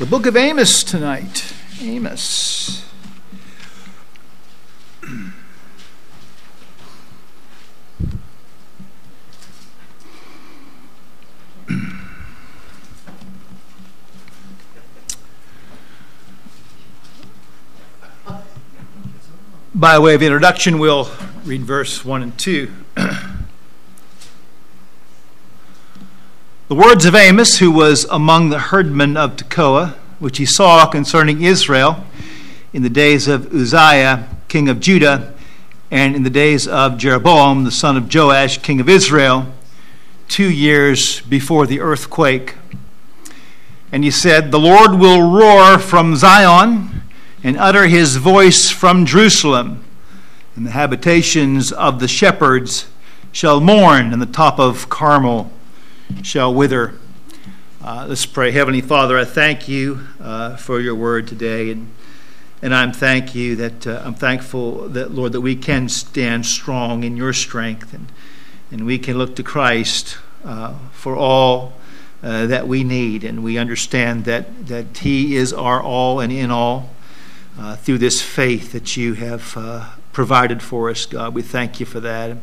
the book of Amos tonight. Amos. By way of introduction, we'll read verse 1 and 2. The words of Amos, who was among the herdmen of Tekoa, which he saw concerning Israel in the days of Uzziah, king of Judah, and in the days of Jeroboam, the son of Joash, king of Israel, two years before the earthquake. And he said, The Lord will roar from Zion and utter his voice from Jerusalem, and the habitations of the shepherds shall mourn in the top of Carmel shall wither. Uh, let's pray. Heavenly Father, I thank you uh, for your word today, and and I'm thank you that uh, I'm thankful that Lord that we can stand strong in your strength, and and we can look to Christ uh, for all uh, that we need, and we understand that that He is our all and in all uh, through this faith that you have provided for us, God. We thank you for that.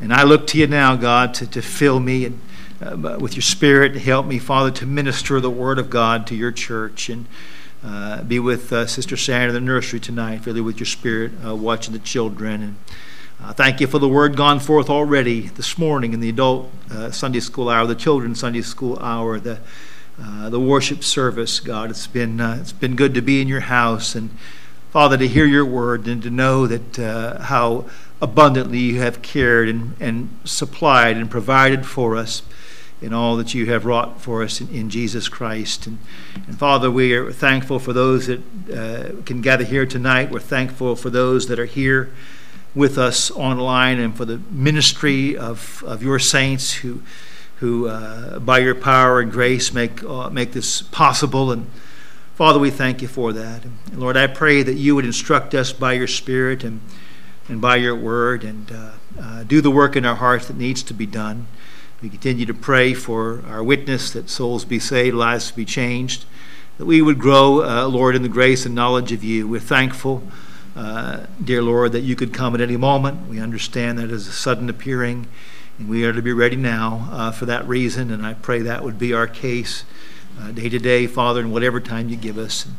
And I look to you now, God, to, to fill me and uh, with your spirit. Help me, Father, to minister the word of God to your church and uh, be with uh, Sister Sandra in the nursery tonight, really with your spirit, uh, watching the children. And uh, thank you for the word gone forth already this morning in the adult uh, Sunday school hour, the children's Sunday school hour, the the worship service. God, it's been it's been good to be in your house and Father to hear your word and to know that how abundantly you have cared and, and supplied and provided for us in all that you have wrought for us in, in Jesus Christ. And, and, Father, we are thankful for those that uh, can gather here tonight. We're thankful for those that are here with us online and for the ministry of, of your saints who, who uh, by your power and grace, make, uh, make this possible. And Father, we thank you for that. And Lord, I pray that you would instruct us by your Spirit and, and by your word and uh, uh, do the work in our hearts that needs to be done. We continue to pray for our witness that souls be saved, lives be changed, that we would grow, uh, Lord, in the grace and knowledge of you. We're thankful, uh, dear Lord, that you could come at any moment. We understand that as a sudden appearing, and we are to be ready now uh, for that reason. And I pray that would be our case uh, day to day, Father, in whatever time you give us. And,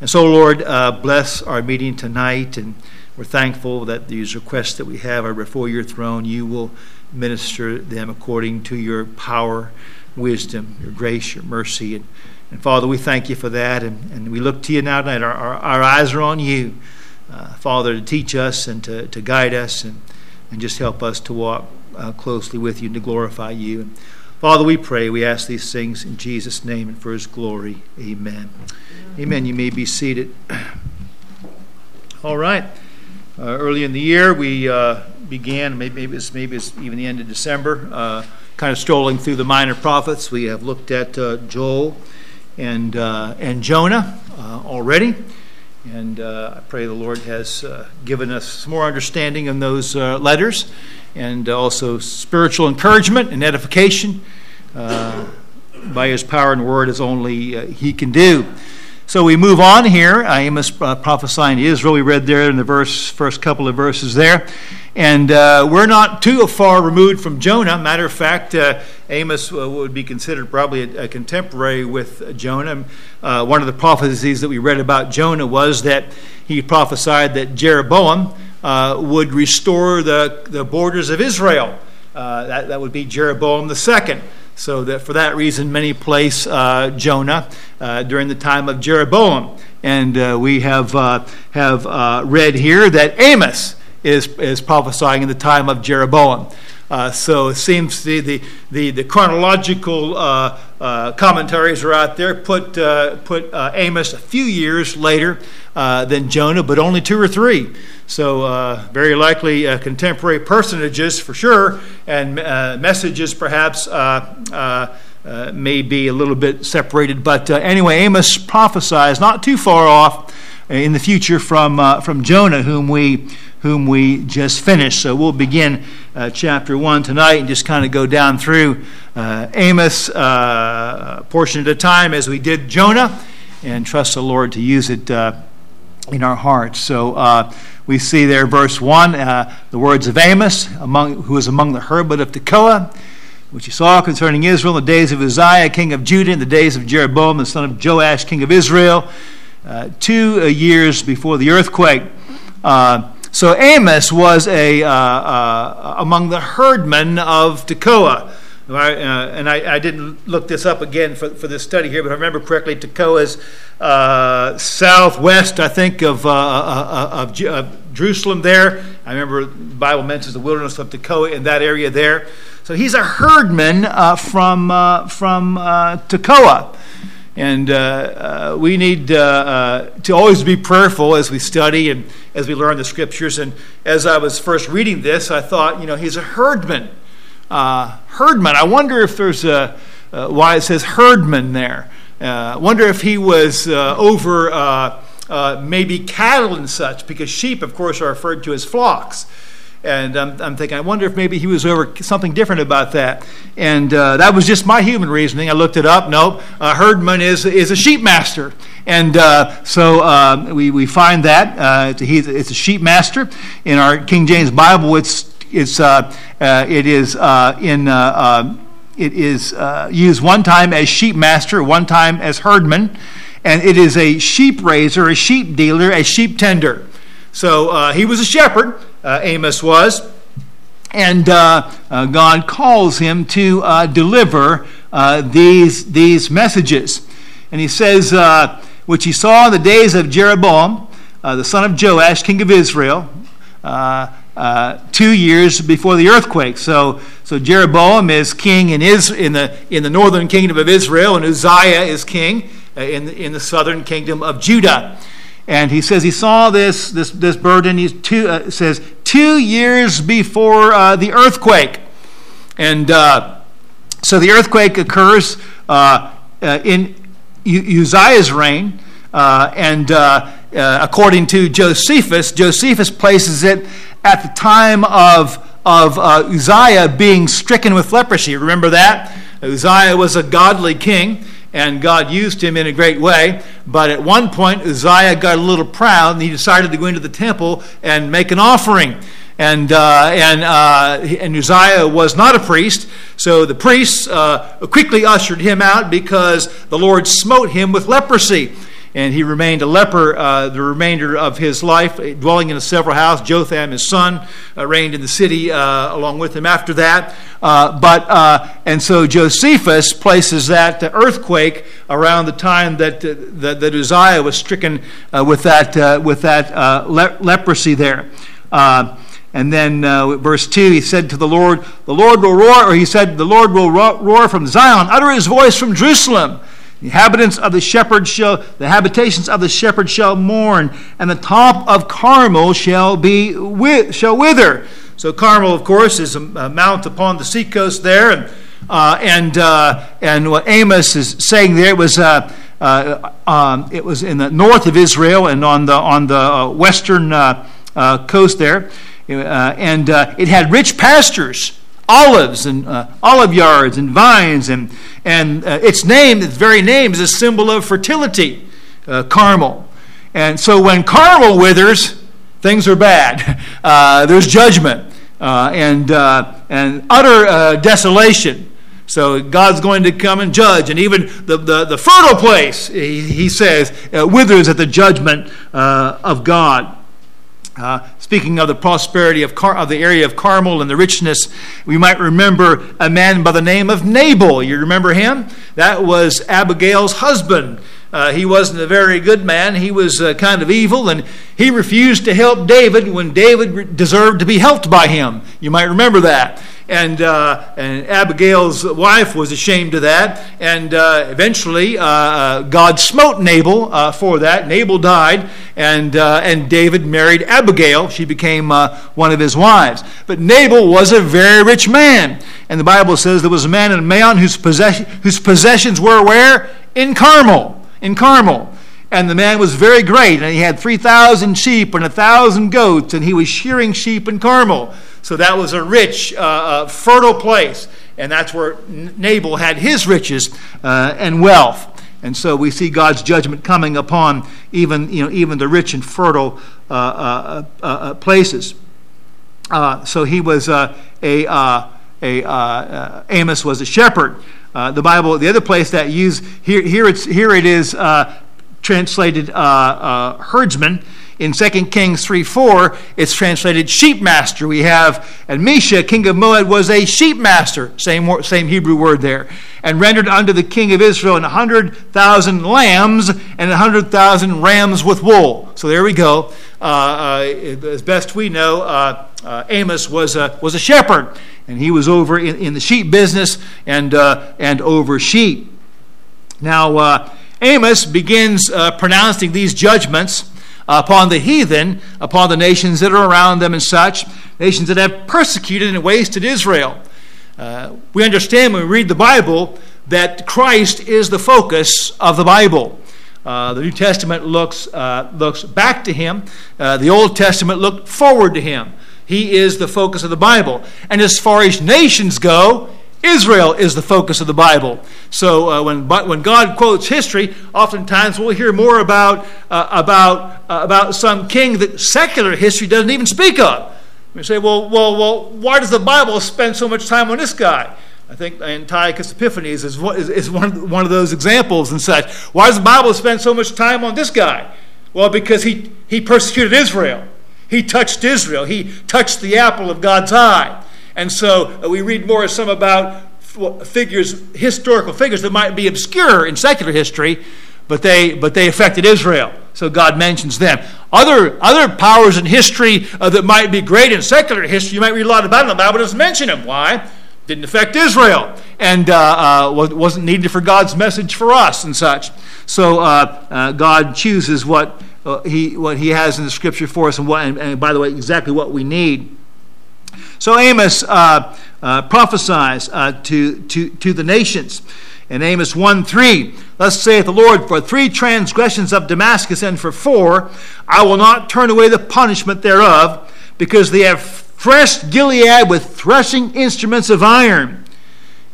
and so, Lord, uh, bless our meeting tonight and we're thankful that these requests that we have are before your throne. You will minister them according to your power, wisdom, your grace, your mercy. And, and Father, we thank you for that. And, and we look to you now tonight. Our, our, our eyes are on you, uh, Father, to teach us and to, to guide us and, and just help us to walk uh, closely with you and to glorify you. And Father, we pray, we ask these things in Jesus' name and for his glory. Amen. Amen. You may be seated. All right. Uh, early in the year, we uh, began, maybe, maybe, it's, maybe it's even the end of December, uh, kind of strolling through the minor prophets. We have looked at uh, Joel and, uh, and Jonah uh, already. And I pray the Lord has given us more understanding in those letters and also spiritual encouragement and edification by his power and word as only he can do. So we move on here. Amos uh, prophesying to Israel. We read there in the verse, first couple of verses there. And uh, we're not too far removed from Jonah. Matter of fact, uh, Amos uh, would be considered probably a, a contemporary with Jonah. Uh, one of the prophecies that we read about Jonah was that he prophesied that Jeroboam uh, would restore the, the borders of Israel. that, that would be Jeroboam the second. So that for that reason, many place uh, Jonah uh, during the time of Jeroboam, and uh, we have uh, have uh, read here that Amos is is prophesying in the time of Jeroboam. Uh, so it seems the the the, the chronological commentaries are out there. Put put Amos a few years later than Jonah, but only two or three. So, uh, very likely uh, contemporary personages for sure, and uh, messages perhaps uh, uh, uh, may be a little bit separated. But anyway, Amos prophesies not too far off in the future from, from Jonah, whom we, whom we just finished. So, we'll begin chapter 1 tonight and just kind of go down through Amos portion at a time as we did Jonah. and trust the Lord to use it in our hearts. So uh, we see there, verse 1, uh, the words of Amos, among, who was among the herdmen of Tekoa, which he saw concerning Israel in the days of Uzziah, king of Judah, in the days of Jeroboam, the son of Joash, king of Israel, uh, two uh, years before the earthquake. Uh, so Amos was a, uh, among the herdmen of Tekoa. Uh, and I, I, didn't look this up again for, for this study here, but I remember correctly, Tekoa is uh, southwest, I think, of, uh, uh, uh of, of, Jerusalem there. I remember the Bible mentions the wilderness of Tekoa in that area there. So he's a herdman uh, from, from Tekoa. And we need to always be prayerful as we study and as we learn the scriptures. And as I was first reading this, I thought, you know, he's a herdman uh, herdman. I wonder if there's a, uh, why it says herdman there. I uh, wonder if he was uh, over uh, maybe cattle and such, because sheep, of course, are referred to as flocks. And I'm, I'm, thinking, I wonder if maybe he was over something different about that. And uh, that was just my human reasoning. I looked it up. No, uh, herdman is, is a sheep master. And uh, so um, we, we find that. it's, a, it's a sheep master. In our King James Bible, it's it's, uh, uh, it is uh, in it is used one time as sheep master, one time as herdman, and it is a sheep raiser, a sheep dealer, a sheep tender. So uh, he was a shepherd, uh, Amos was, and uh, God calls him to deliver these, these messages. And he says, which he saw in the days of Jeroboam, the son of Joash, king of Israel, uh, two years before the earthquake. So, so Jeroboam is king in, is, in, the, in the northern kingdom of Israel, and Uzziah is king uh, in, in the southern kingdom of Judah. And he says he saw this, this, this burden. He uh, says two years before uh, the earthquake. And uh, so the earthquake occurs uh, in Uzziah's reign. and according to Josephus, Josephus places it at the time of, of uh, Uzziah being stricken with leprosy. Remember that? Uzziah was a godly king, and God used him in a great way. But at one point, Uzziah got a little proud, and he decided to go into the temple and make an offering. And, uh, and, uh, and Uzziah was not a priest, so the priests uh, quickly ushered him out because the Lord smote him with leprosy and he remained a leper uh, the remainder of his life, dwelling in a several house. Jotham, his son, uh, reigned in the city uh, along with him after that. Uh, but uh, and so Josephus places that earthquake around the time that uh, that, that, Uzziah was stricken with that with that le- leprosy there. And then uh, verse 2, he said to the Lord, The Lord will roar, or he said, The Lord will roar from Zion, utter his voice from Jerusalem. The inhabitants of the shepherd shall, the habitations of the shepherd shall mourn, and the top of Carmel shall be shall wither. So Carmel, of course, is a, mount upon the seacoast there, and uh, and uh, and what Amos is saying there was. Uh, uh um, it was in the north of Israel and on the on the uh, western uh, coast there, and it had rich pastures olives and uh, olive yards and vines and and uh, its name its very name is a symbol of fertility uh, carmel and so when carmel withers things are bad. Uh, there's judgment uh, and uh, and utter desolation. So God's going to come and judge, and even the, the, the fertile place, he, he says, withers at the judgment of God. Uh, speaking of the prosperity of, Car- of the area of Carmel and the richness, we might remember a man by the name of Nabal. You remember him? That was Abigail's husband. Uh, he wasn't a very good man. He was uh, kind of evil, and he refused to help David when David deserved to be helped by him. You might remember that and, uh, and Abigail's wife was ashamed of that. And uh, eventually, uh, uh God smote Nabal for that. Nabal died, and, and David married Abigail. She became one of his wives. But Nabal was a very rich man. And the Bible says there was a man in Maon whose, possession, whose possessions were where? In Carmel. In Carmel and the man was very great, and he had 3,000 sheep and 1,000 goats, and he was shearing sheep in Carmel. So that was a rich, uh, uh, fertile place. And that's where Nabal had his riches uh, and wealth. And so we see God's judgment coming upon even, you know, even the rich and fertile uh, uh, uh, places. So he was a, a uh, uh, Amos was a shepherd. Uh, the Bible, the other place that use here, here it's here it is translated herdsman in 2 Kings 3 4, it's translated sheep master. We have, and Mesha, king of Moab, was a sheep master, same, same Hebrew word there, and rendered unto the king of Israel an hundred thousand lambs and a hundred thousand rams with wool. So there we go. Uh, uh, as best we know, uh, uh, Amos was a, was a shepherd, and he was over in, in the sheep business and, uh, and over sheep. Now, uh, Amos begins pronouncing these judgments upon the heathen, upon the nations that are around them and such, nations that have persecuted and wasted Israel. Uh, we understand when we read the Bible that Christ is the focus of the Bible. Uh, the New Testament looks, uh, looks back to him, uh, the Old Testament looked forward to him. He is the focus of the Bible. And as far as nations go, Israel is the focus of the Bible. So uh, when, when God quotes history, oftentimes we'll hear more about, uh, about, uh, about some king that secular history doesn't even speak of. We say, well, well, well, why does the Bible spend so much time on this guy? I think Antiochus Epiphanes is, is, one, one of those examples and such. Why does the Bible spend so much time on this guy? Well, because he, he persecuted Israel. He touched Israel. He touched the apple of God's eye. And so uh, we read more of some about figures, historical figures that might be obscure in secular history, but they, but they affected Israel. So God mentions them. Other, other powers in history uh, that might be great in secular history, you might read a lot about them. The Bible doesn't mention them. Why? Didn't affect Israel and uh, uh, wasn't needed for God's message for us and such. So uh, uh, God chooses what, he, what He has in the Scripture for us, and, what, and, and by the way, exactly what we need. So Amos uh, uh, prophesies uh, to, to, to the nations. In Amos 1 3, thus saith the Lord, For three transgressions of Damascus, and for four, I will not turn away the punishment thereof, because they have threshed Gilead with threshing instruments of iron.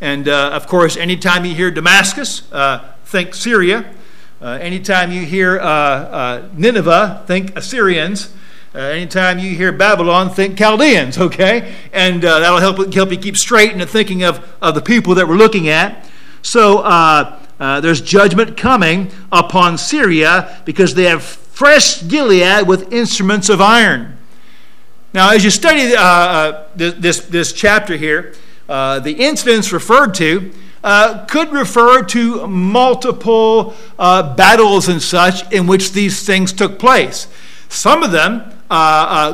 And uh, of course, anytime you hear Damascus, uh, think Syria. Uh, anytime you hear Nineveh, think Assyrians. Uh, anytime you hear Babylon, think Chaldeans, okay? And uh, that'll help, help you keep straight in the thinking of, of the people that we're looking at. So uh, uh there's judgment coming upon Syria because they have fresh Gilead with instruments of iron. Now, as you study uh, uh, this, this, this, chapter here, the incidents referred to could refer to multiple battles and such in which these things took place. Some of them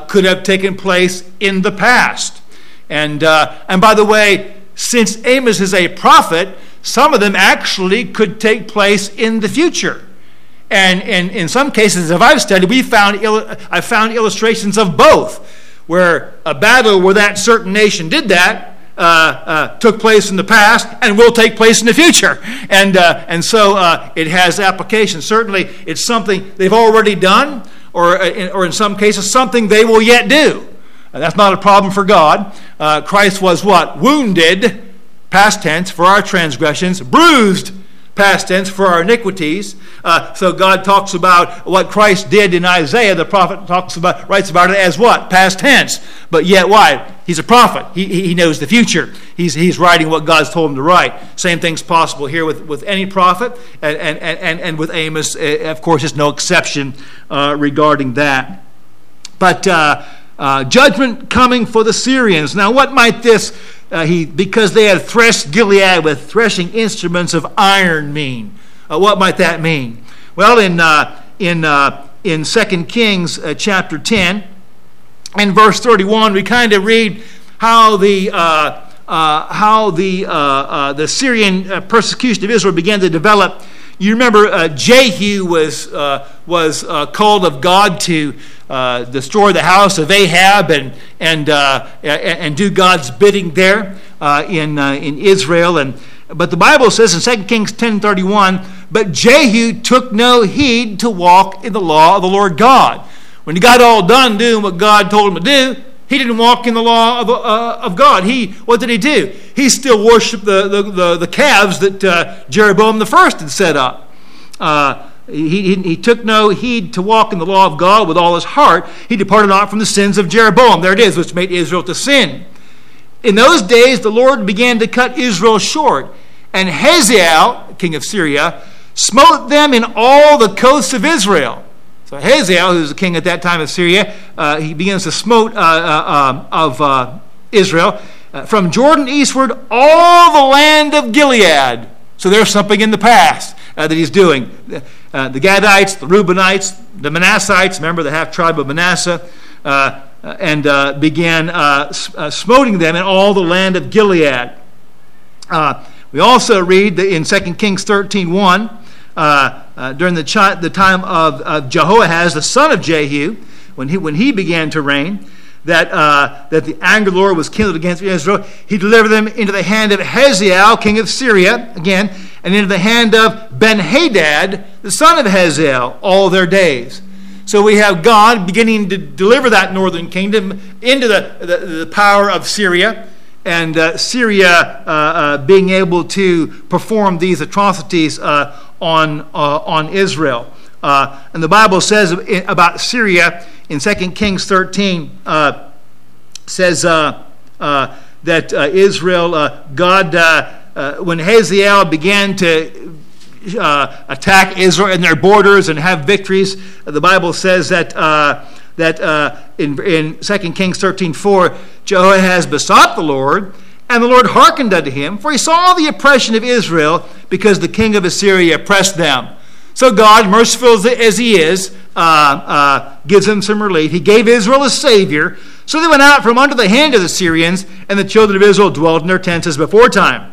could have taken place in the past. And, uh, and by the way, since Amos is a prophet, some of them actually could take place in the future. And, and in some cases, if I've studied, we found I've found illustrations of both, where a battle where that certain nation did that uh, uh, took place in the past and will take place in the future. And, uh, and so uh, it has application. Certainly, it's something they've already done, or, uh, or in some cases, something they will yet do. That's not a problem for God. Uh, Christ was what? Wounded, past tense, for our transgressions, bruised, past tense, for our iniquities. Uh, so God talks about what Christ did in Isaiah. The prophet talks about, writes about it as what? Past tense. But yet, why? He's a prophet. He, he knows the future. He's, he's writing what God's told him to write. Same thing's possible here with, with any prophet, and, and, and, and with Amos, uh, of course, there's no exception uh, regarding that. But uh, uh, judgment coming for the Syrians. Now, what might this, uh, he, because they had threshed Gilead with threshing instruments of iron, mean? Uh, what might that mean? Well, in, in, in 2 Kings chapter 10, in verse 31, we kind of read how the, uh, uh, how the, uh, uh the Syrian uh, persecution of Israel began to develop. You remember uh, Jehu was, was called of God to destroy the house of Ahab and, and, and do God's bidding there in, in Israel. And, but the Bible says in 2 Kings 10.31, But Jehu took no heed to walk in the law of the Lord God when he got all done doing what God told him to do, he didn't walk in the law of, uh, of God. He, what did he do? He still worshiped the, the, the, the calves that uh, Jeroboam the first had set up. Uh, he, he, he, took no heed to walk in the law of God with all his heart. He departed not from the sins of Jeroboam. There it is, which made Israel to sin. In those days, the Lord began to cut Israel short. And Hazael, king of Syria, smote them in all the coasts of Israel. So Hazael, who was the king at that time of Syria, uh, he begins to smote uh, uh, um, of uh, Israel uh, from Jordan eastward, all the land of Gilead. So there's something in the past uh, that he's doing. the Gadites, the Reubenites, the Manassites, remember the half tribe of Manasseh, and began smoting them in all the land of Gilead. we also read in 2 Kings 13 1 uh, uh, during the, chi- the time of, of, Jehoahaz, the son of Jehu, when he, when he began to reign, that, uh, that the anger of the Lord was kindled against Israel. He delivered them into the hand of Hazael, king of Syria, again, and into the hand of Ben Hadad, the son of Hazael, all their days. So we have God beginning to deliver that northern kingdom into the, the, the power of Syria and uh, Syria uh, uh, being able to perform these atrocities uh, on, uh, on Israel. Uh, and the Bible says about Syria in 2 Kings 13, says that Israel, God, when Hazael began to uh, attack Israel and their borders and have victories. The Bible says that uh, that uh, in, in 2 Kings 13 4, Jehoahaz besought the Lord, and the Lord hearkened unto him, for he saw the oppression of Israel, because the king of Assyria oppressed them. So God, merciful as he is, uh, uh, gives them some relief. He gave Israel a savior. So they went out from under the hand of the Syrians, and the children of Israel dwelt in their tents as before time.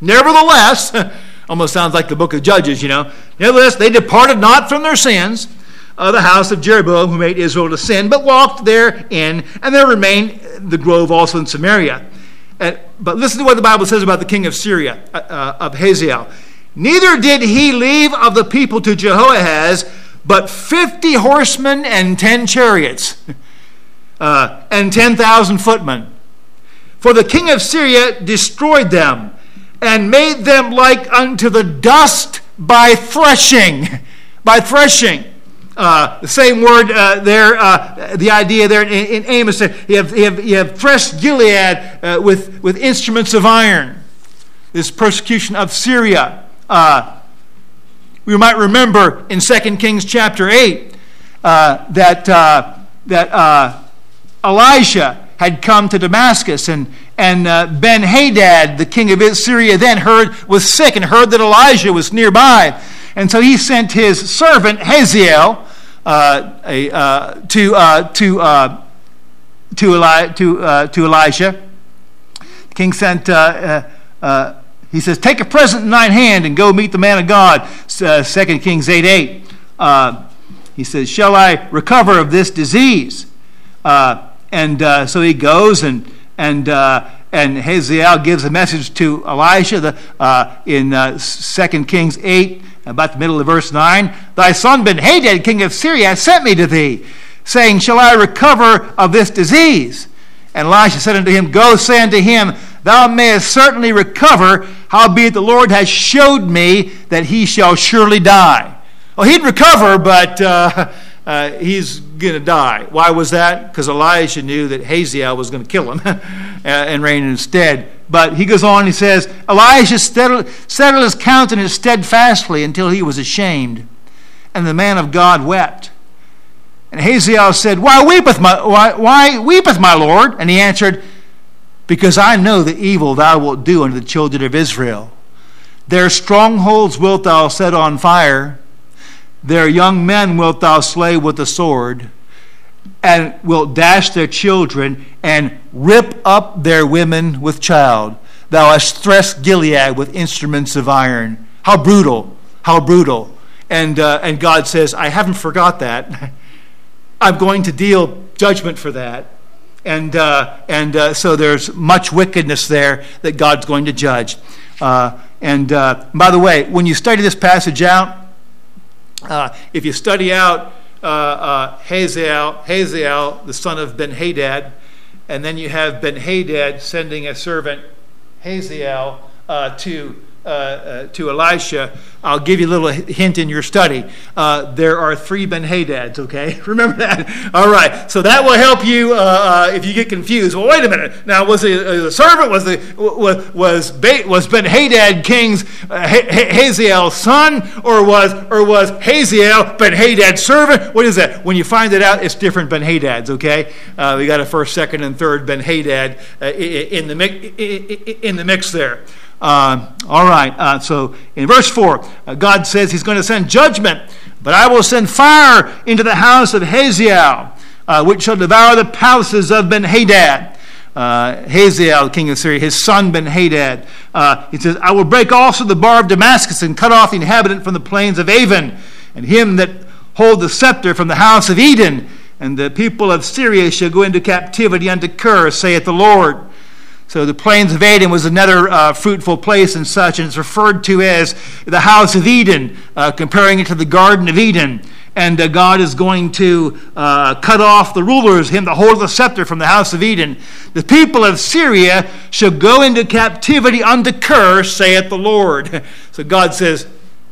Nevertheless, almost sounds like the book of Judges, you know. Nevertheless, they departed not from their sins of the house of Jeroboam, who made Israel to sin, but walked therein, and there remained the grove also in Samaria. And, but listen to what the Bible says about the king of Syria, uh, uh, of Hazael. Neither did he leave of the people to Jehoahaz, but fifty horsemen and ten chariots, uh, and ten thousand footmen. For the king of Syria destroyed them, and made them like unto the dust by threshing. By threshing. Uh, the same word uh, there, uh, the idea there in, in Amos, you have, you have, you have threshed Gilead uh, with, with instruments of iron. This persecution of Syria. Uh, we might remember in 2 Kings chapter 8 uh, that, that Elisha had come to Damascus, and, and Ben Hadad, the king of Syria, then heard was sick and heard that Elijah was nearby. And so he sent his servant Hazael uh, a, uh, to, uh, to, uh, to, Eli- to, uh, to Elisha. The king sent, he says, Take a present in thine hand and go meet the man of God. Uh, 2 Kings 8 8. he says, Shall I recover of this disease? and so he goes and, and and Hazael gives a message to Elisha the, uh, in uh, 2 Kings 8, about the middle of verse 9. Thy son Ben Hadad, king of Syria, has sent me to thee, saying, Shall I recover of this disease? And Elisha said unto him, Go say unto him, Thou mayest certainly recover, howbeit the Lord has showed me that he shall surely die. Well, he'd recover, but uh, uh, he's going to die. Why was that? Because Elijah knew that Hazael was going to kill him uh, and reign instead. But he goes on, he says, Elijah settled, settled his countenance steadfastly until he was ashamed. And the man of God wept. And Hazael said, Why weepeth my, why, why weepeth my Lord? And he answered, Because I know the evil thou wilt do unto the children of Israel. Their strongholds wilt thou set on fire their young men wilt thou slay with the sword, and wilt dash their children, and rip up their women with child. Thou hast thrust Gilead with instruments of iron. How brutal! How brutal! And, uh, and God says, I haven't forgot that. I'm going to deal judgment for that. And, uh, and uh, so there's much wickedness there that God's going to judge. Uh, and uh, by the way, when you study this passage out, uh, if you study out uh, uh, Hazael, Hazael, the son of Ben Hadad, and then you have Ben Hadad sending a servant, Hazael, uh, to, uh, uh, to Elisha, I'll give you a little hint in your study. Uh, there are three Ben Hadads, okay? Remember that? All right. So that will help you uh, uh, if you get confused. Well, wait a minute. Now, was the, servant, was, the, was, was, was Ben Hadad king's Hazael's son, or was, or was Hazael Ben Hadad's servant? What is that? When you find it out, it's different Ben Hadads, okay? we got a first, second, and third Ben Hadad in, the, in the mix there. Uh, all right, uh, so in verse 4, uh, God says he's going to send judgment, but I will send fire into the house of Hazael, uh, which shall devour the palaces of Ben Hadad. Uh, Hazael, king of Syria, his son Ben Hadad. Uh, he says, I will break also the bar of Damascus and cut off the inhabitant from the plains of Aven, and him that hold the scepter from the house of Eden. And the people of Syria shall go into captivity unto Kir, saith the Lord. So the plains of Eden was another uh, fruitful place and such, and it's referred to as the house of Eden, uh, comparing it to the Garden of Eden. And uh, God is going to uh, cut off the rulers, him that hold of the scepter from the house of Eden. The people of Syria shall go into captivity unto Kir, saith the Lord. So God says,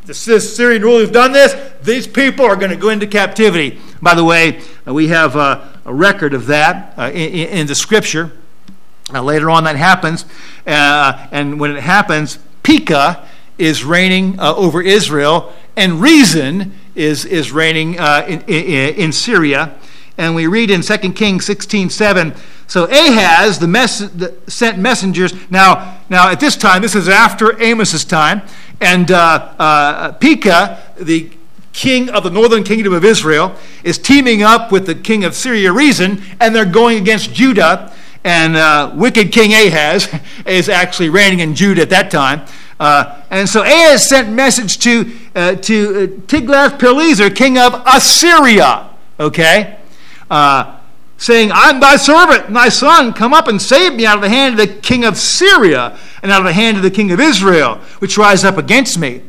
the Syrian rulers have done this. These people are going to go into captivity. By the way, uh, we have a record of that uh, in, in the scripture. Now, later on, that happens, uh, and when it happens, Pekah is reigning uh, over Israel, and Rezin is, is reigning uh, in, in, in, Syria. And we read in 2 Kings 16 7. So Ahaz the, mess, the sent messengers. Now, now, at this time, this is after Amos's time, and uh, uh, Pekah, the king of the northern kingdom of Israel, is teaming up with the king of Syria, Rezin, and they're going against Judah and uh, wicked King Ahaz is actually reigning in Judah at that time. Uh, and so Ahaz sent message to, uh, to uh, Tiglath-Pileser, king of Assyria, okay, uh, saying, I'm thy servant, thy son, come up and save me out of the hand of the king of Syria and out of the hand of the king of Israel, which rise up against me.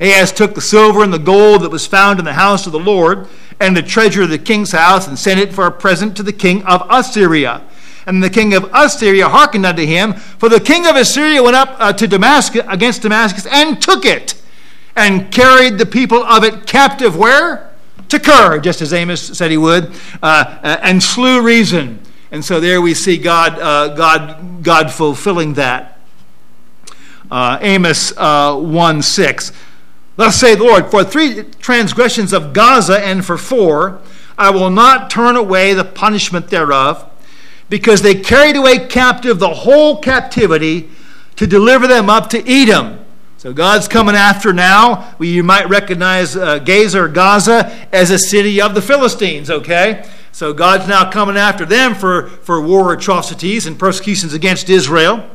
Ahaz took the silver and the gold that was found in the house of the Lord and the treasure of the king's house and sent it for a present to the king of Assyria. And the king of Assyria hearkened unto him, for the king of Assyria went up uh, to Damascus against Damascus and took it, and carried the people of it captive where? To Kir, just as Amos said he would, uh, uh, and slew Rezin. And so there we see God, uh, God, God fulfilling that. Uh, Amos uh, 1 6. Thus say the Lord, for three transgressions of Gaza and for four, I will not turn away the punishment thereof because they carried away captive the whole captivity to deliver them up to Edom. So God's coming after now. You might recognize uh, Gaza or Gaza as a city of the Philistines, okay? So God's now coming after them for, for war atrocities and persecutions against Israel.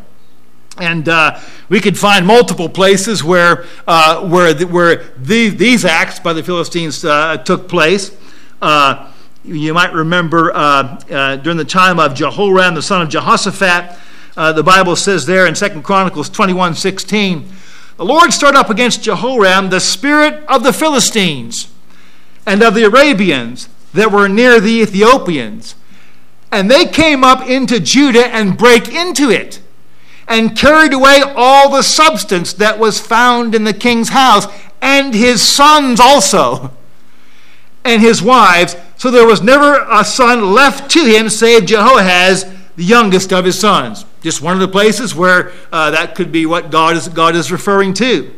And uh, we could find multiple places where, uh, where, the, where the, these acts by the Philistines uh, took place. Uh, you might remember uh, uh, during the time of Jehoram, the son of Jehoshaphat, uh, the Bible says there in 2 Chronicles 21 16, the Lord stirred up against Jehoram the spirit of the Philistines and of the Arabians that were near the Ethiopians. And they came up into Judah and brake into it and carried away all the substance that was found in the king's house and his sons also and his wives so there was never a son left to him save Jehoahaz, the youngest of his sons. Just one of the places where uh, that could be what God is, God is referring to.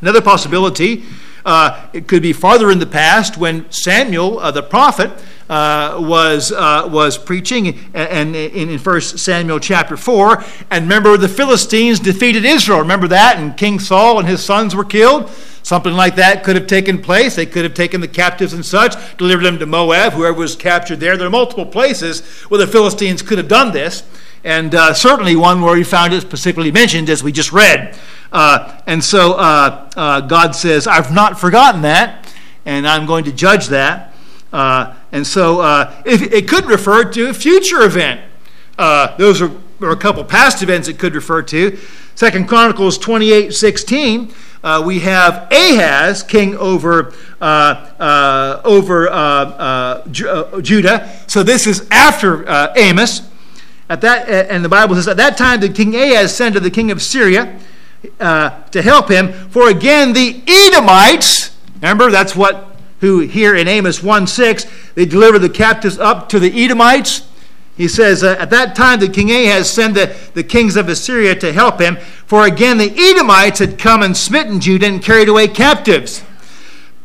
Another possibility, uh, it could be farther in the past when Samuel, uh, the prophet, uh, was, uh, was preaching and, in, in 1 Samuel chapter 4. And remember, the Philistines defeated Israel. Remember that? And King Saul and his sons were killed. Something like that could have taken place. They could have taken the captives and such, delivered them to Moab, whoever was captured there. There are multiple places where the Philistines could have done this, and uh, certainly one where we found it specifically mentioned, as we just read. Uh, and so uh, uh God says, I've not forgotten that, and I'm going to judge that. Uh, and so uh, it, it, could refer to a future event. those are, are, a couple past events it could refer to. Second Chronicles 28 16 uh, we have Ahaz, king over, uh, uh, over uh, uh, uh, Judah. So this is after Amos. At that, and the Bible says, At that time the king Ahaz sent to the king of Syria, to help him. For again, the Edomites, remember, that's what who here in Amos 1 6, they delivered the captives up to the Edomites. He says, uh, At that time, the king Ahaz sent the, the kings of Assyria to help him, for again the Edomites had come and smitten Judah and carried away captives.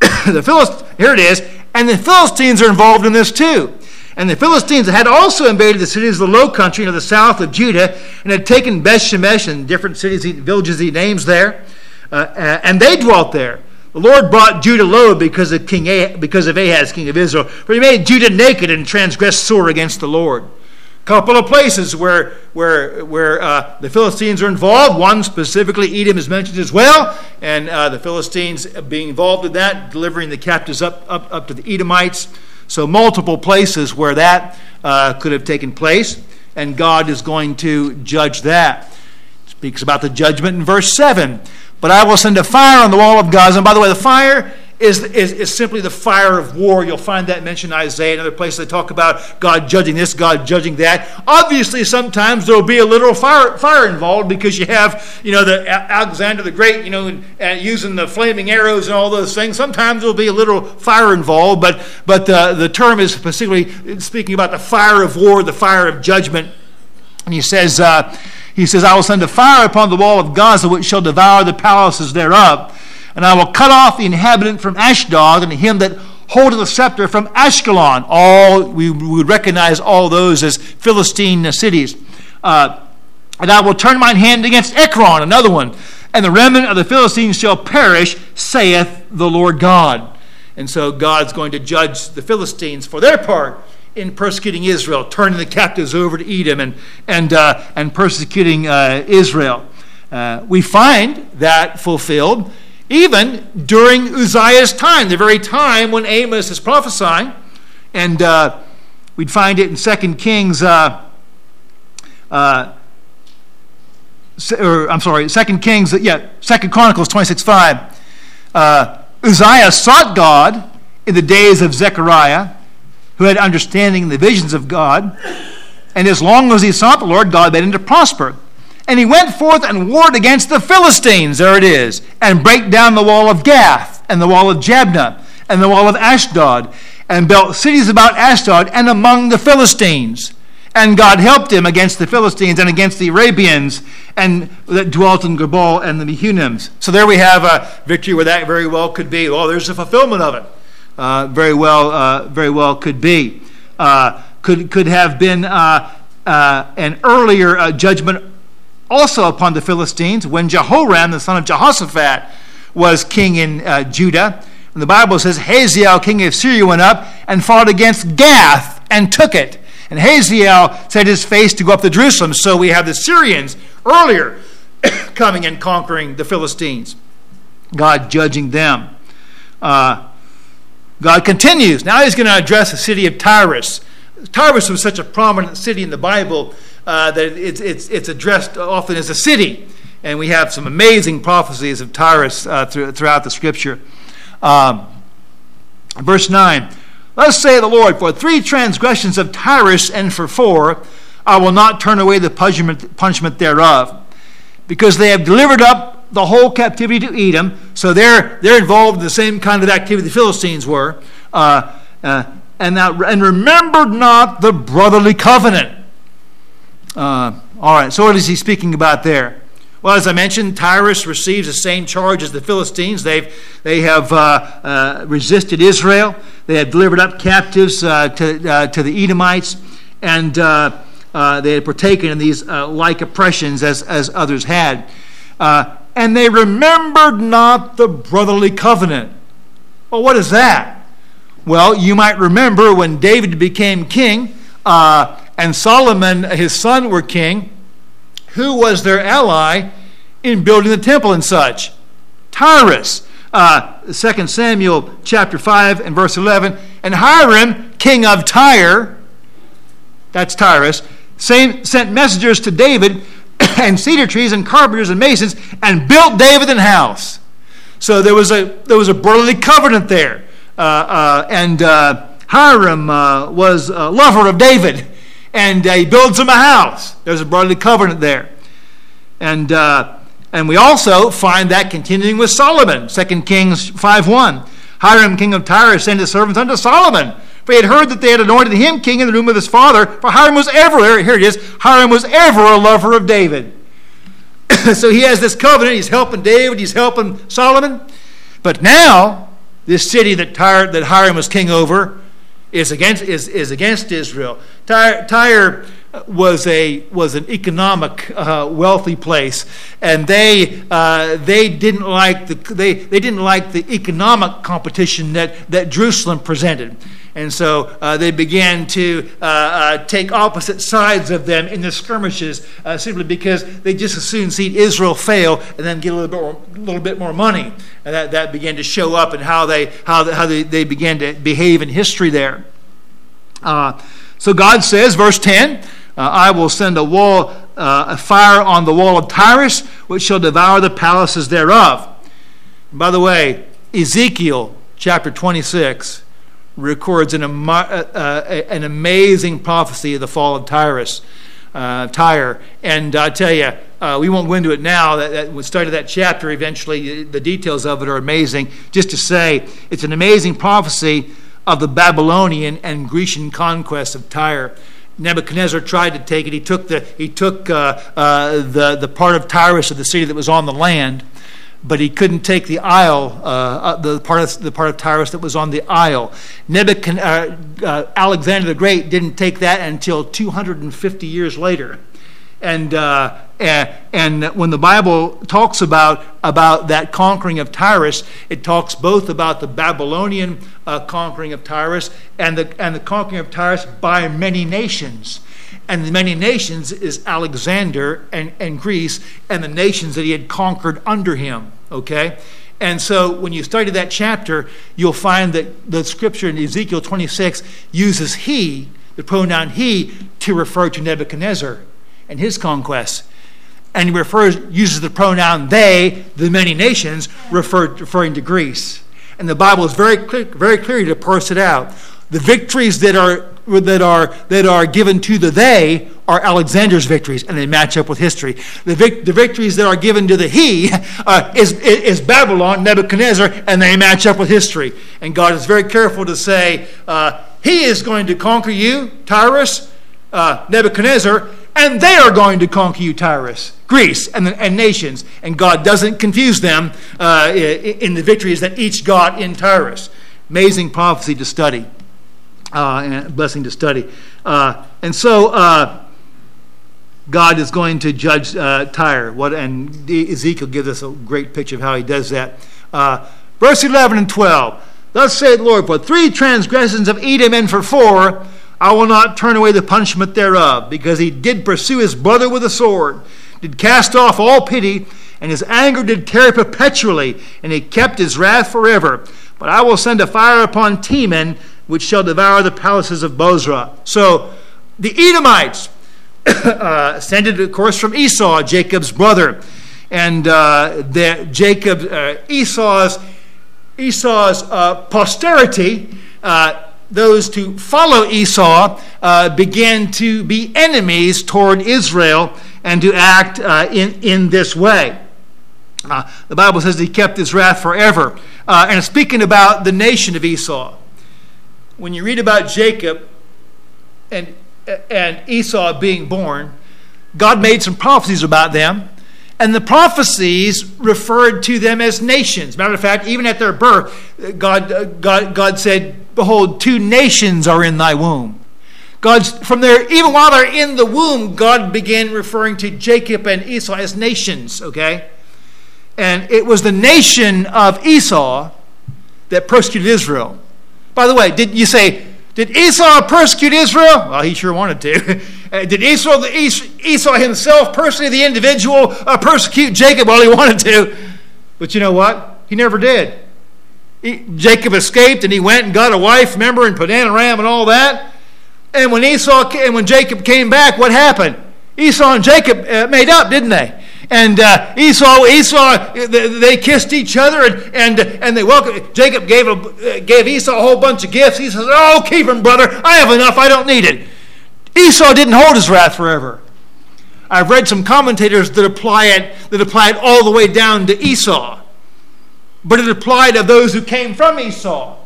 the Philist- here it is, and the Philistines are involved in this too. And the Philistines had also invaded the cities of the low country of the south of Judah and had taken Beth Shemesh and different cities, and villages he names there, uh, uh, and they dwelt there. The Lord brought Judah low because of King because of Ahaz, king of Israel, for he made Judah naked and transgressed sore against the Lord. A couple of places where where where uh, the Philistines are involved. One specifically, Edom is mentioned as well, and uh, the Philistines being involved in that, delivering the captives up up up to the Edomites. So multiple places where that uh, could have taken place, and God is going to judge that. It speaks about the judgment in verse seven. But I will send a fire on the wall of Gaza. And by the way, the fire is, is, is simply the fire of war. You'll find that mentioned in Isaiah and other places. They talk about God judging this, God judging that. Obviously, sometimes there will be a literal fire, fire involved because you have, you know, the Alexander the Great, you know, and, using the flaming arrows and all those things. Sometimes there will be a literal fire involved, but, but uh, the term is specifically speaking about the fire of war, the fire of judgment. And he says, uh, he says, I will send a fire upon the wall of Gaza, which shall devour the palaces thereof. And I will cut off the inhabitant from Ashdod, and him that holdeth the scepter from Ashkelon. All we would recognize all those as Philistine cities. Uh, and I will turn mine hand against Ekron, another one. And the remnant of the Philistines shall perish, saith the Lord God. And so God's going to judge the Philistines for their part in persecuting Israel, turning the captives over to Edom and, and, uh, and persecuting uh, Israel. Uh, we find that fulfilled even during Uzziah's time, the very time when Amos is prophesying. And uh, we'd find it in 2 Kings, uh, uh, or I'm sorry, 2 Kings, yeah, 2 Chronicles 26 5. Uzziah sought God in the days of Zechariah who had understanding in the visions of God. And as long as he sought the Lord, God made him to prosper. And he went forth and warred against the Philistines, there it is, and brake down the wall of Gath, and the wall of Jabneh, and the wall of Ashdod, and built cities about Ashdod and among the Philistines. And God helped him against the Philistines and against the Arabians and that dwelt in Gurbaal and the Mehunims. So there we have a victory where that very well could be. Well, there's a fulfillment of it uh, very well uh, very well could be. Uh, could could have been uh, uh, an earlier judgment also upon the Philistines when Jehoram, the son of Jehoshaphat, was king in Judah. And the Bible says Hazael, king of Syria, went up and fought against Gath and took it. And Hazael set his face to go up to Jerusalem. So we have the Syrians earlier coming and conquering the Philistines. God judging them. Uh, God continues. Now he's going to address the city of Tyrus. Tyrus was such a prominent city in the Bible uh, that it's, it's, it's addressed often as a city. And we have some amazing prophecies of Tyrus uh, throughout the scripture. Um, verse 9 Thus say the Lord, for three transgressions of Tyrus and for four, I will not turn away the punishment, punishment thereof, because they have delivered up the whole captivity to Edom, so they're, they're involved in the same kind of activity the Philistines were. Uh, uh, and, now, and remembered not the brotherly covenant. Uh, all right, so what is he speaking about there? Well, as I mentioned, Tyrus receives the same charge as the Philistines. They've, they have uh, uh, resisted Israel. They have delivered up captives uh, to, uh, to the Edomites, and uh, uh, they had partaken in these like oppressions as, as others had and they remembered not the brotherly covenant. Well, what is that? Well, you might remember when David became king uh, and Solomon, his son, were king, who was their ally in building the temple and such? Tyrus. Uh, 2 Samuel chapter 5 and verse 11. And Hiram, king of Tyre, that's Tyrus, sent messengers to David and cedar trees and carpenters and masons and built David an house. So there was a there was a brotherly covenant there, uh, uh, and uh, Hiram uh, was a lover of David, and uh, he builds him a house. There's a brotherly covenant there, and uh, And we also find that continuing with Solomon, 2 Kings 5.1. Hiram, king of Tyre, sent his servants unto Solomon, for he had heard that they had anointed him king in the room of his father, for Hiram was ever, here it is, Hiram was ever a lover of David. so he has this covenant, he's helping David, he's helping Solomon. But now, this city that, Tyre, that Hiram was king over is against, is, is against Israel. Tyre, Tyre was a was an economic uh, wealthy place, and they uh, they didn't like the they, they didn't like the economic competition that that Jerusalem presented, and so uh, they began to uh, uh, take opposite sides of them in the skirmishes uh, simply because they just as soon see Israel fail and then get a little bit more, little bit more money, and that, that began to show up in how they how how they, they began to behave in history there. So God says, verse ten. Uh, I will send a wall, uh, a fire on the wall of Tyrus, which shall devour the palaces thereof. By the way, Ezekiel chapter 26 records an, uh, uh, an amazing prophecy of the fall of Tyrus. Uh, Tyre. And I tell you, uh, we won't go into it now. That, that we started that chapter eventually. The details of it are amazing. Just to say, it's an amazing prophecy of the Babylonian and Grecian conquest of Tyre. Nebuchadnezzar tried to take it. He took the he took uh, uh, the the part of Tyrus of the city that was on the land, but he couldn't take the isle, uh, uh the part of the part of Tyrus that was on the isle. Nebuchadnezzar, uh, uh, Alexander the Great didn't take that until 250 years later and, uh, and when the Bible talks about, about that conquering of Tyrus, it talks both about the Babylonian uh, conquering of Tyrus and the, and the conquering of Tyrus by many nations. And the many nations is Alexander and, and Greece and the nations that he had conquered under him. Okay? And so when you study that chapter, you'll find that the scripture in Ezekiel 26 uses he, the pronoun he, to refer to Nebuchadnezzar and his conquests. And refers, uses the pronoun they, the many nations, refer, referring to Greece. And the Bible is very clear, very clear to parse it out. The victories that are that are that are given to the they are Alexander's victories, and they match up with history. The, vic, the victories that are given to the he uh, is, is Babylon, Nebuchadnezzar, and they match up with history. And God is very careful to say, uh, He is going to conquer you, Tyrus, uh, Nebuchadnezzar, and they are going to conquer you, Tyrus, Greece, and, the, and nations. And God doesn't confuse them uh, in the victories that each got in Tyrus. Amazing prophecy to study, uh, and blessing to study. Uh, and so uh, God is going to judge uh, Tyre. What, and Ezekiel gives us a great picture of how he does that. Uh, verse 11 and 12. Thus saith the Lord, For three transgressions of Edom and for four, I will not turn away the punishment thereof, because he did pursue his brother with a sword, did cast off all pity, and his anger did tarry perpetually, and he kept his wrath forever. But I will send a fire upon Teman, which shall devour the palaces of Bozrah. So the Edomites uh, ascended, of course, from Esau, Jacob's brother, and uh, the, Jacob, uh, Esau's Esau's uh, posterity uh, those to follow Esau uh, began to be enemies toward Israel and to act uh, in, in this way. Uh, the Bible says he kept his wrath forever. Uh, and speaking about the nation of Esau, when you read about Jacob and, and Esau being born, God made some prophecies about them. And the prophecies referred to them as nations. Matter of fact, even at their birth, God, uh, God, God said, Behold, two nations are in thy womb. God's from there, even while they're in the womb, God began referring to Jacob and Esau as nations, okay? And it was the nation of Esau that persecuted Israel. By the way, did you say, did Esau persecute Israel? Well, he sure wanted to. Uh, did Esau, Esau himself, personally, the individual, uh, persecute Jacob? Well, he wanted to. But you know what? He never did. He, Jacob escaped and he went and got a wife, remember, and Padanaram and all that. And when Esau and when Jacob came back, what happened? Esau and Jacob uh, made up, didn't they? And uh, Esau, Esau, they kissed each other, and and, and they welcomed. Jacob gave a, uh, gave Esau a whole bunch of gifts. He says, "Oh, keep them, brother. I have enough. I don't need it." Esau didn't hold his wrath forever. I've read some commentators that apply it that apply it all the way down to Esau, but it applied to those who came from Esau.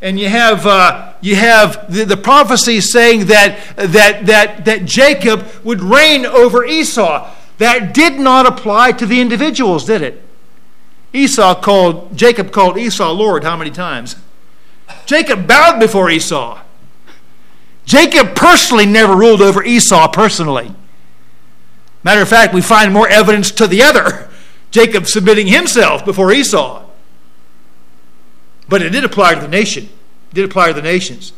And you have uh, you have the, the prophecy saying that that that that Jacob would reign over Esau. That did not apply to the individuals, did it? Esau called Jacob called Esau Lord how many times? Jacob bowed before Esau. Jacob personally never ruled over Esau personally. Matter of fact, we find more evidence to the other Jacob submitting himself before Esau. But it did apply to the nation. It did apply to the nations.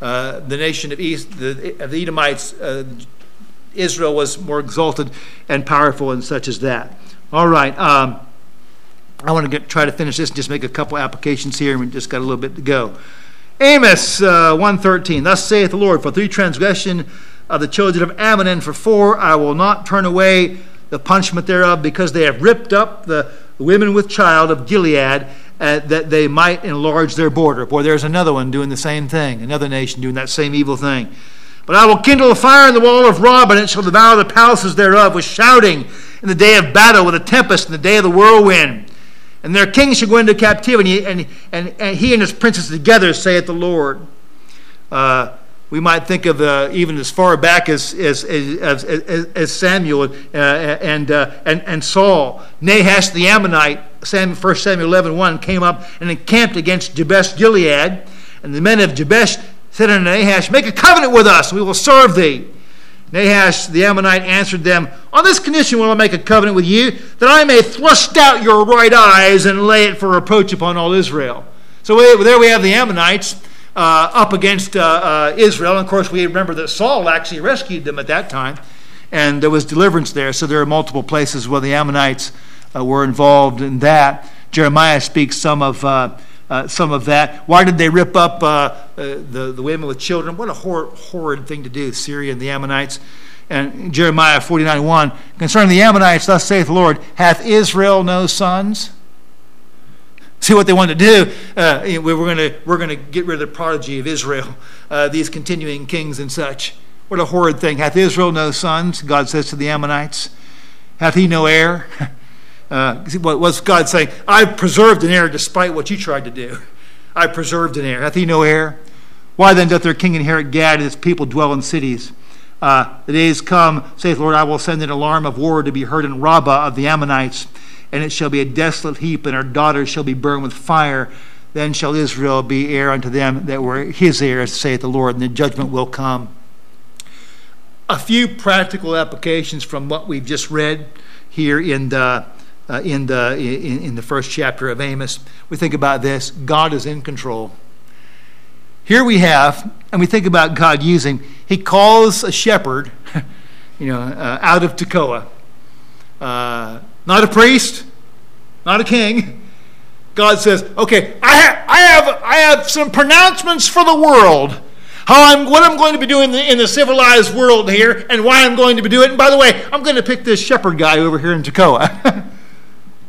Uh, the nation of, East, the, of the Edomites, uh, Israel was more exalted and powerful, and such as that. All right. Um, I want to get, try to finish this and just make a couple applications here, we just got a little bit to go. Amos uh, 113, Thus saith the Lord, For three transgression of the children of Ammon, and for four I will not turn away the punishment thereof, because they have ripped up the women with child of Gilead, uh, that they might enlarge their border. Boy, there's another one doing the same thing, another nation doing that same evil thing. But I will kindle a fire in the wall of Rabbah, and it shall devour the palaces thereof with shouting in the day of battle, with a tempest in the day of the whirlwind. And their king shall go into captivity, and, and, and he and his princes together, saith the Lord. Uh, we might think of uh, even as far back as, as, as, as, as Samuel uh, and, uh, and, and Saul. Nahash the Ammonite, 1 Samuel 11 1, came up and encamped against Jabesh Gilead. And the men of Jabesh said unto Nahash, Make a covenant with us, we will serve thee. Nahash the Ammonite answered them, On this condition will I make a covenant with you, that I may thrust out your right eyes and lay it for reproach upon all Israel. So there we have the Ammonites uh, up against uh, uh, Israel. And of course, we remember that Saul actually rescued them at that time, and there was deliverance there. So there are multiple places where the Ammonites uh, were involved in that. Jeremiah speaks some of uh, some of that. Why did they rip up uh, uh, the, the women with children? What a hor- horrid thing to do, Syria and the Ammonites. And Jeremiah 49 1 concerning the Ammonites, thus saith the Lord, hath Israel no sons? See what they want to do? Uh, we're going to we're to get rid of the prodigy of Israel, uh, these continuing kings and such. What a horrid thing! Hath Israel no sons? God says to the Ammonites. Hath he no heir? Uh, was God saying? I've preserved an heir despite what you tried to do. I preserved an heir. Hath he no heir? Why then doth their king inherit Gad, and his people dwell in cities? Uh, the days come, saith Lord, I will send an alarm of war to be heard in Rabbah of the Ammonites, and it shall be a desolate heap, and our daughters shall be burned with fire. Then shall Israel be heir unto them that were his heirs, saith the Lord, and the judgment will come. A few practical applications from what we've just read here in the uh, in, the, in, in the first chapter of Amos. We think about this God is in control. Here we have, and we think about God using, He calls a shepherd, you know, uh, out of Tekoa. Uh, not a priest, not a king. God says, okay, I, ha- I, have, I have some pronouncements for the world how I'm, what I'm going to be doing in the, in the, civilized world here and why I'm going to be doing it. And by the way, I'm going to pick this shepherd guy over here in Tekoa.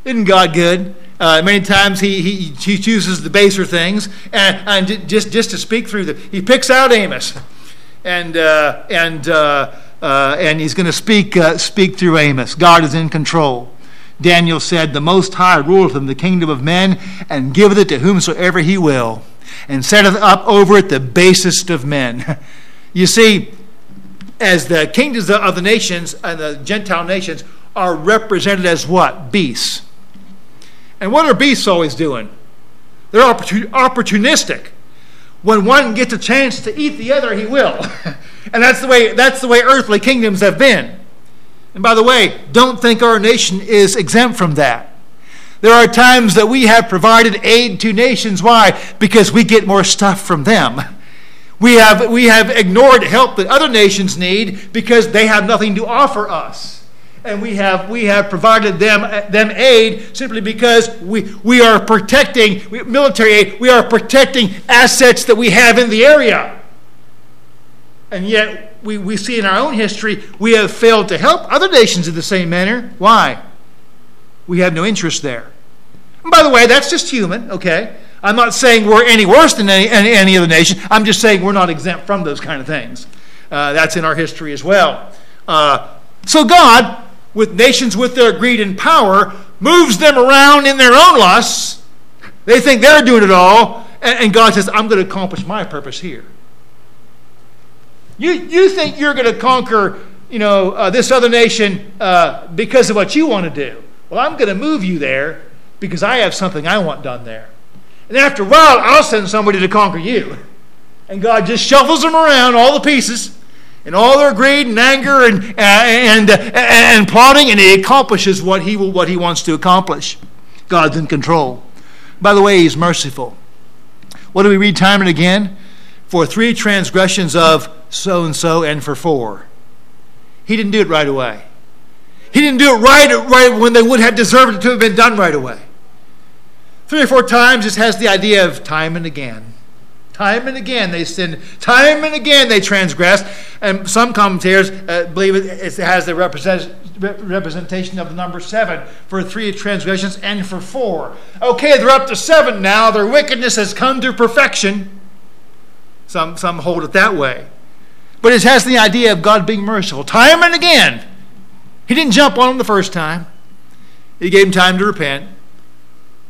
Isn't God good? Uh, many times he, he, he chooses the baser things, and, and just, just to speak through the, he picks out Amos, and, uh, and, uh, uh and he's going to speak, uh, speak through Amos. God is in control. Daniel said, The Most High ruleth in the kingdom of men, and giveth it to whomsoever he will, and setteth up over it the basest of men. you see, as the kingdoms of the nations and the Gentile nations are represented as what? Beasts. And what are beasts always doing? They're opportunistic. When one gets a chance to eat the other, he will. and that's the way that's the way earthly kingdoms have been. And by the way, don't think our nation is exempt from that. There are times that we have provided aid to nations. Why? Because we get more stuff from them. We have, we have ignored help that other nations need because they have nothing to offer us and we have we have provided them them aid simply because we we are protecting military aid. We are protecting assets that we have in the area, and yet we, we see in our own history we have failed to help other nations in the same manner. Why? We have no interest there. And by the way, that's just human. Okay. I'm not saying we're any worse than any, any, any other nation. I'm just saying we're not exempt from those kind of things. Uh, that's in our history as well. Uh, So God, with nations with their greed and power, moves them around in their own lusts. They think they're doing it all. And God says, I'm going to accomplish my purpose here. You, you think you're going to conquer you know, uh, this other nation uh, because of what you want to do. Well, I'm going to move you there because I have something I want done there. And after a while, I'll send somebody to conquer you. And God just shuffles them around, all the pieces, and all their greed and anger and, uh, and, uh, and plotting, and He accomplishes what he, will, what he wants to accomplish. God's in control. By the way, He's merciful. What do we read time and again? For three transgressions of so and so, and for four. He didn't do it right away. He didn't do it right, right when they would have deserved it to have been done right away. Three or four times, this has the idea of time and again. Time and again they sin. Time and again they transgress. And some commentators uh, believe it, it has the represent, representation of the number seven for three transgressions and for four. Okay, they're up to seven now. Their wickedness has come to perfection. Some, some hold it that way. But it has the idea of God being merciful. Time and again. He didn't jump on them the first time, He gave them time to repent.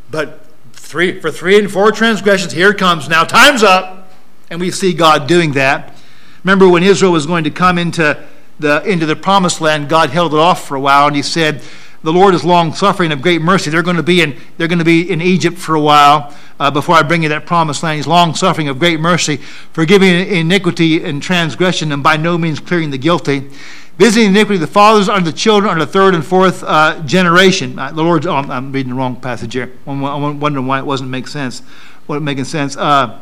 But three, for three and four transgressions, here it comes. Now, time's up. And we see God doing that. Remember when Israel was going to come into the, into the promised land, God held it off for a while, and He said, the Lord is long suffering of great mercy. They're going to be in, they're going to be in Egypt for a while uh, before I bring you that promised land. He's long suffering of great mercy, forgiving iniquity and transgression, and by no means clearing the guilty. Visiting iniquity the fathers under the children under the third and fourth uh, generation. Uh, the Lord's, oh, I'm reading the wrong passage here. I'm, I'm wondering why it wasn't make sense. What making sense? Uh,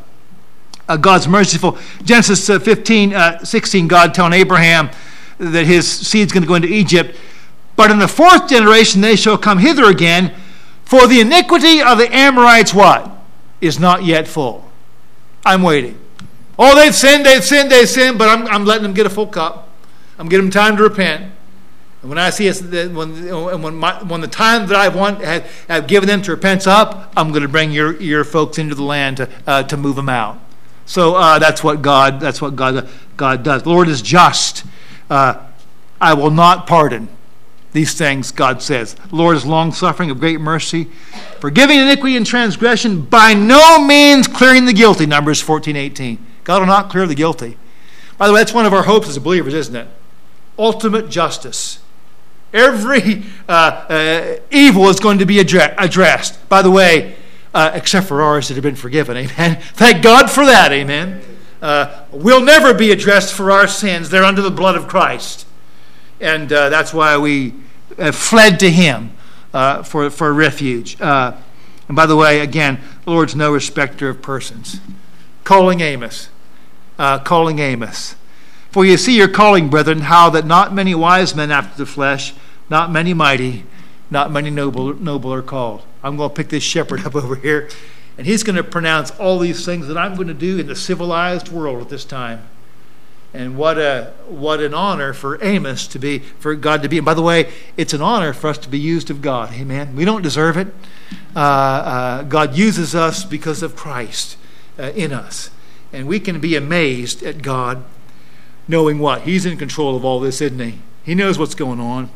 uh, God's merciful. Genesis uh, 15, 16, God telling Abraham that his seed's going to go into Egypt. But in the fourth generation they shall come hither again, for the iniquity of the Amorites what? Is not yet full. I'm waiting. Oh, they've sinned, they've sinned, they've sinned, but I'm, I'm letting them get a full cup. I'm giving them time to repent. And when I see it, when, when, my, when the time that I want have, have given them to repent up, I'm going to bring your, your folks into the land to, uh, to move them out. So uh, that's what God that's what God God does. The Lord is just. Uh, I will not pardon these things, God says. The Lord is long suffering, of great mercy, forgiving iniquity and transgression, by no means clearing the guilty. Numbers 14, 18. God will not clear the guilty. By the way, that's one of our hopes as believers, isn't it? Ultimate justice. Every uh, uh, evil is going to be addre- addressed. By the way, uh, except for ours that have been forgiven. Amen. Thank God for that. Amen. Uh, we'll never be addressed for our sins. They're under the blood of Christ. And uh, that's why we uh, fled to him for, for refuge. And by the way, again, the Lord's no respecter of persons. Calling Amos. Calling Amos. For you see your calling, brethren, how that not many wise men after the flesh, not many mighty, not many noble, noble are called. I'm going to pick this shepherd up over here, and he's going to pronounce all these things that I'm going to do in the civilized world at this time. And what a what an honor for Amos to be for God to be. And by the way, it's an honor for us to be used of God. Amen. We don't deserve it. Uh, uh, God uses us because of Christ uh, in us, and we can be amazed at God, knowing what He's in control of all this, isn't He? He knows what's going on.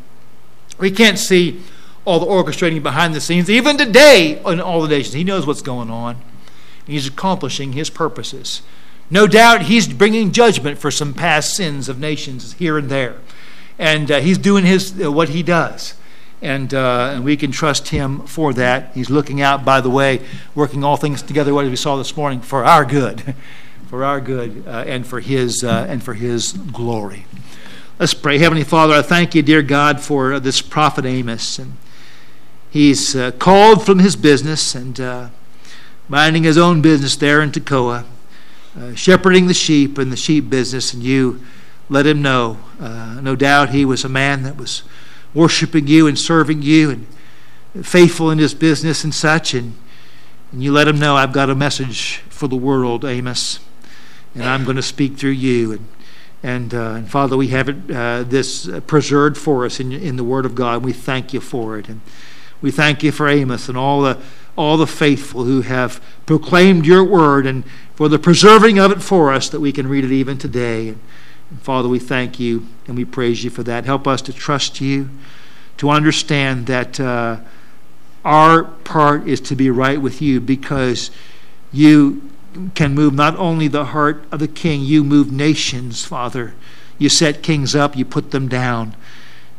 We can't see all the orchestrating behind the scenes, even today in all the nations. He knows what's going on. He's accomplishing His purposes. No doubt he's bringing judgment for some past sins of nations here and there. And uh, he's doing his, uh, what he does. And, uh, and we can trust him for that. He's looking out, by the way, working all things together, what we saw this morning, for our good, for our good, uh, and for his uh, and for his glory. Let's pray. Heavenly Father, I thank you, dear God, for this prophet Amos. And he's uh, called from his business and minding his own business there in Tekoa. Uh, shepherding the sheep in the sheep business, and you let him know. Uh, no doubt he was a man that was worshiping you and serving you and faithful in his business and such. And, and you let him know, I've got a message for the world, Amos, and I'm going to speak through you. And, and, uh, and Father, we have it, uh, this preserved for us in, in the Word of God. And we thank you for it. And we thank you for Amos and all the all the faithful who have proclaimed your word and for the preserving of it for us that we can read it even today. And And Father, we thank you and we praise you for that. Help us to trust you, to understand that uh, our part is to be right with you because you can move not only the heart of the king, you move nations, Father. You set kings up, you put them down.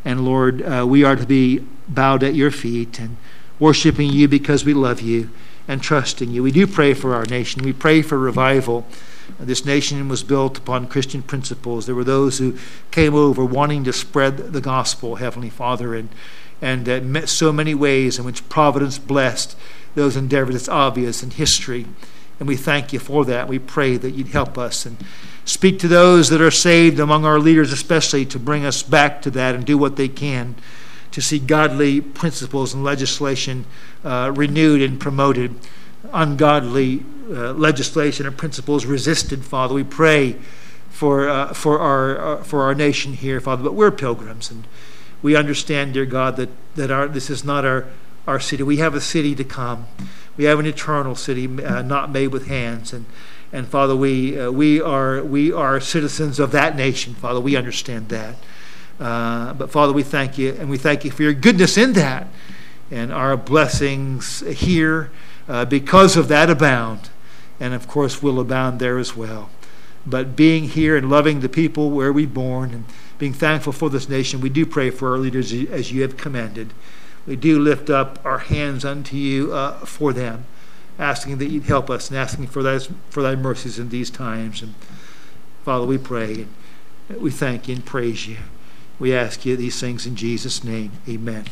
And Lord, uh, we are to be bowed at your feet and worshiping you because we love you and trusting you. We do pray for our nation. We pray for revival. This nation was built upon Christian principles. There were those who came over wanting to spread the gospel, Heavenly Father, and and uh, so many ways in which providence blessed those endeavors. It's obvious in history. And we thank you for that. We pray that you'd help us and speak to those that are saved among our leaders, especially to bring us back to that and do what they can to see godly principles and legislation uh, renewed and promoted, ungodly uh, legislation and principles resisted, Father. We pray for, uh, for, our, uh, for our nation here, Father, but we're pilgrims and we understand, dear God, that, that our, this is not our, our city. We have a city to come. We have an eternal city uh, not made with hands. And, and Father, we, uh, we, are, we are citizens of that nation, Father. We understand that. Uh, but Father, we thank you, and we thank you for your goodness in that. And our blessings here, uh, because of that, abound. And of course, will abound there as well. But being here and loving the people where we're born and being thankful for this nation, we do pray for our leaders as you have commanded. We do lift up our hands unto you uh, for them, asking that you'd help us and asking for thy, for thy mercies in these times. And Father, we pray and we thank you and praise you. We ask you these things in Jesus' name. Amen.